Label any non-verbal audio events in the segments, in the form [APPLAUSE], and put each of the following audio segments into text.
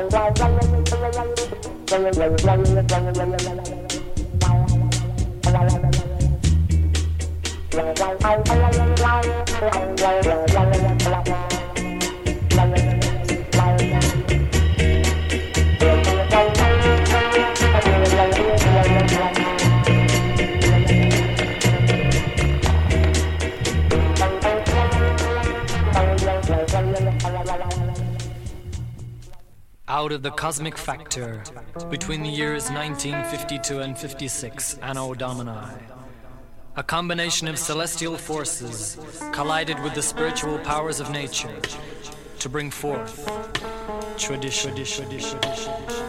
Wow. Out of the cosmic factor between the years 1952 and 56, Anno Domini. A combination of celestial forces collided with the spiritual powers of nature to bring forth tradition. tradition.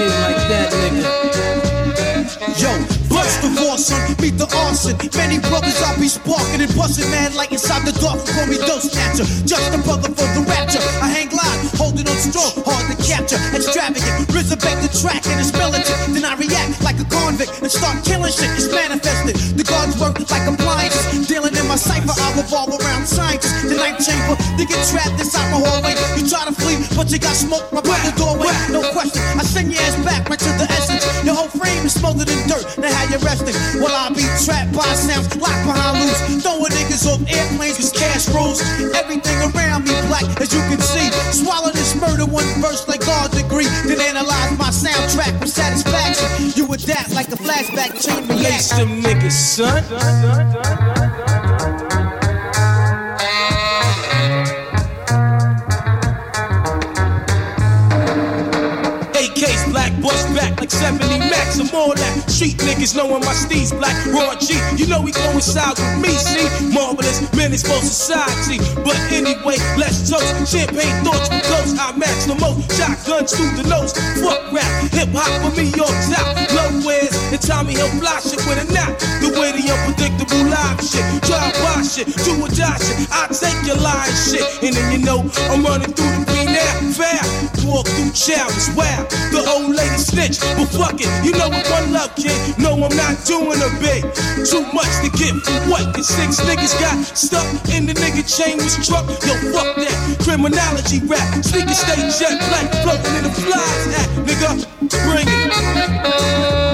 Like that, nigga. Yo, Bust the son, beat the arson. Many brothers I be sparking and busting mad like inside the dark. Call me Dose Snatcher, just a brother for the rapture. I hang live, holding on strong, hard to capture. Extravagant, resurrect the track and it's militant. Then I react like a convict and start killing shit. It's manifested. The guards work like appliances. Dealing in my cipher, I revolve around scientists. The night chamber, they get trapped inside my hallway. You try to flee, but you got smoke right by the doorway. No question, I send your ass back right to the essence. Your whole frame is smothered in dirt. Now how you resting? Well, I be trapped by sounds locked behind loops. Throwing niggas off airplanes with cash rules. Everything around me black, as you can see. Swallow this murder one verse like God's degree. Then analyze my soundtrack with satisfaction. You adapt like a flashback chain reaction. them niggas, son. Back 70 max or more that. Street niggas knowing my steez black, raw G. You know we coincide with me, see? Marvelous, for society. But anyway, let's toast. Champagne thoughts with close. I match the most. Shotguns through the nose. Fuck rap, hip hop for me on top. Nowhere's and Tommy Hill fly shit with a knot. The way the unpredictable live shit. Drive by shit, do or die shit. I take your lying shit. And then you know I'm running through the beat now. Fair. Walk through showers, wow. The old lady snitch, but fuck it, you know what one love, kid. No, I'm not doing a bit. Too much to get what the six niggas got stuck in the nigga chain was truck. Yo, fuck that criminology rap. Sneaker stay jet black, floating in the flies hat, nigga. Bring it.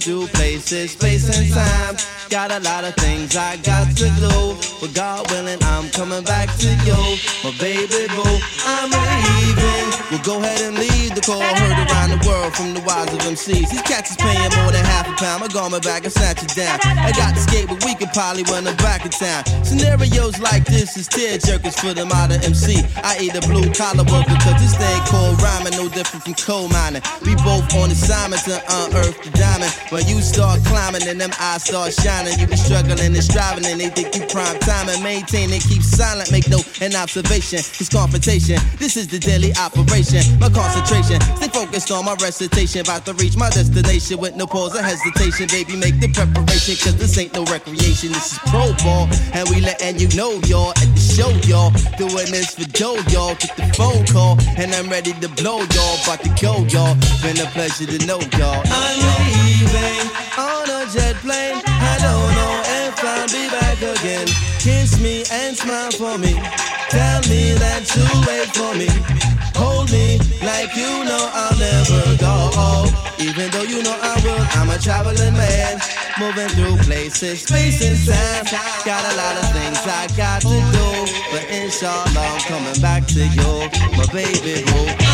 Places, space and time. Got a lot of things I got to do. But God willing, I'm coming back to you. My baby boo, I'm leaving. We'll go ahead and leave the call heard around the world from the wise of MCs. These cats is paying more than half a pound. My back and snatch it down. I got the skate, but we could probably run them back in town. Scenarios like this is tear jerkers for the modern MC. I eat a blue collar worker because this thing called rhyming no different from coal mining. We both on assignment to unearth the diamond. When you start climbing and them eyes start shining, you be struggling and striving and they think you prime time and maintain and keep silent. Make no an observation. It's confrontation. This is the daily operation. My concentration. Stay focused on my recitation. About to reach my destination with no pause or hesitation. Baby, make the preparation. Cause this ain't no recreation. This is pro ball. And we letting you know, y'all, at the show, y'all. Doing this for Joe, y'all. Get the phone call. And I'm ready to blow, y'all. About to go, y'all. Been a pleasure to know, y'all. I'm leaving on a jet plane. I don't know if I'll be back again. Kiss me and smile for me. Tell me that you wait for me. Hold you know I'll never go. Even though you know I will, I'm a traveling man. Moving through places, space and time. Got a lot of things I got to do. but inshallah I'm coming back to you, my baby boo.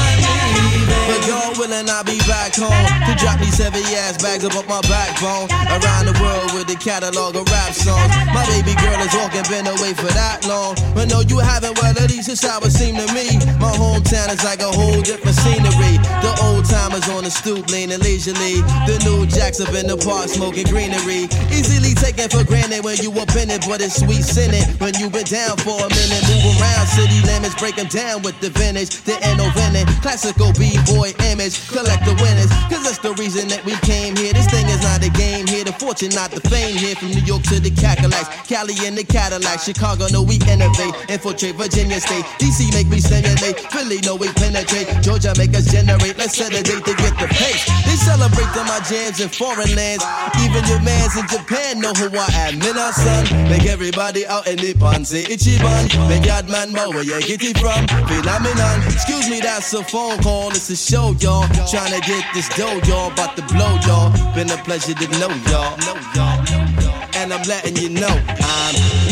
Leaving. But God willing, I'll be back home to drop these heavy ass bags up on my backbone. Around the world with the catalog of rap songs. My baby girl is walking, been away for that long. But no, you haven't, well, at least it's how it seemed to me. My hometown is like a whole different scenery. The old timers on the stoop, leaning leisurely. The new jacks up in the park, smoking greenery. Easily taken for granted when you up in it, but it's sweet sinning. When you been down for a minute, move around city limits, break them down with the vintage. The innovative, classical B-boy image. Collect the winners, cause that's the reason that we came here. This thing is not a game here, the fortune, not the fame here. From New York to the Cadillacs, Cali and the Cadillac, Chicago, know we innovate, infiltrate Virginia State. DC make me stimulate, Philly know we penetrate, Georgia make us generate. Let's set a date to get the pace. They celebrate to my jams in foreign lands. Even your mans in Japan know who I am. In our son, make everybody out in pan say Ichiban. Make yard man know where you get it from. Phenomenon. Excuse me, that's a phone call. It's a show, y'all. Trying to get this dough, y'all. About to blow, y'all. Been a pleasure to know y'all. And I'm letting you know I'm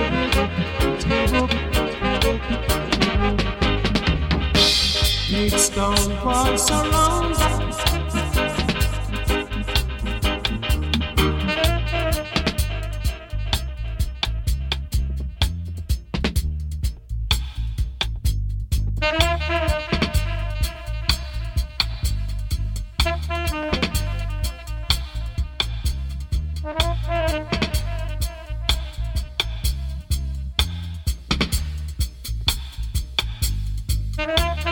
stone wall surrounds [LAUGHS] us. Thank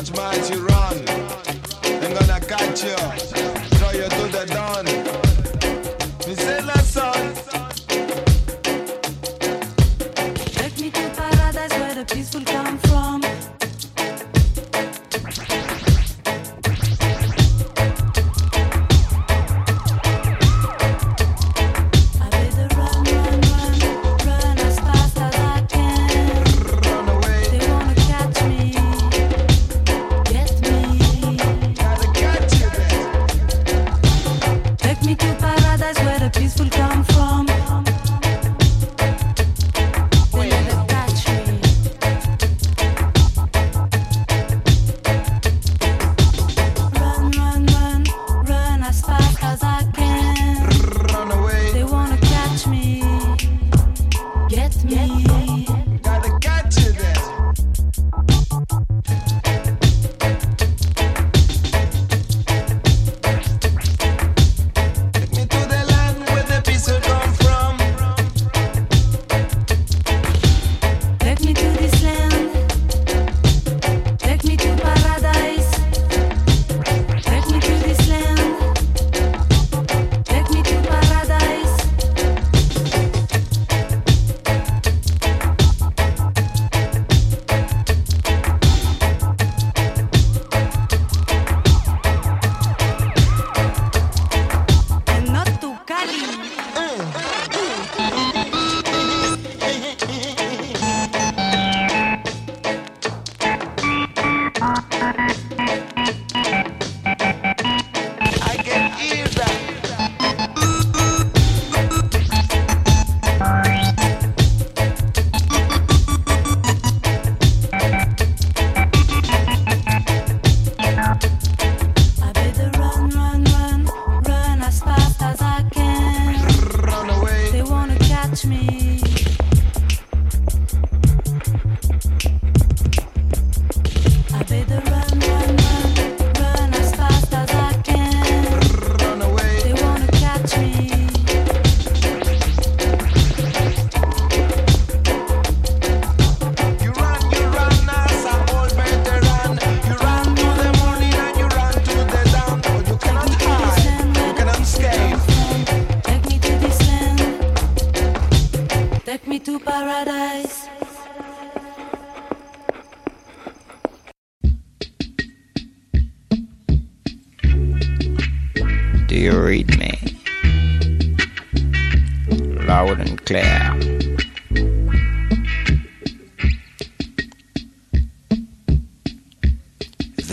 Dodge mighty run. They're gonna catch you.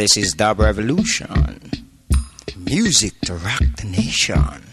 This is Dub Revolution. Music to rock the nation.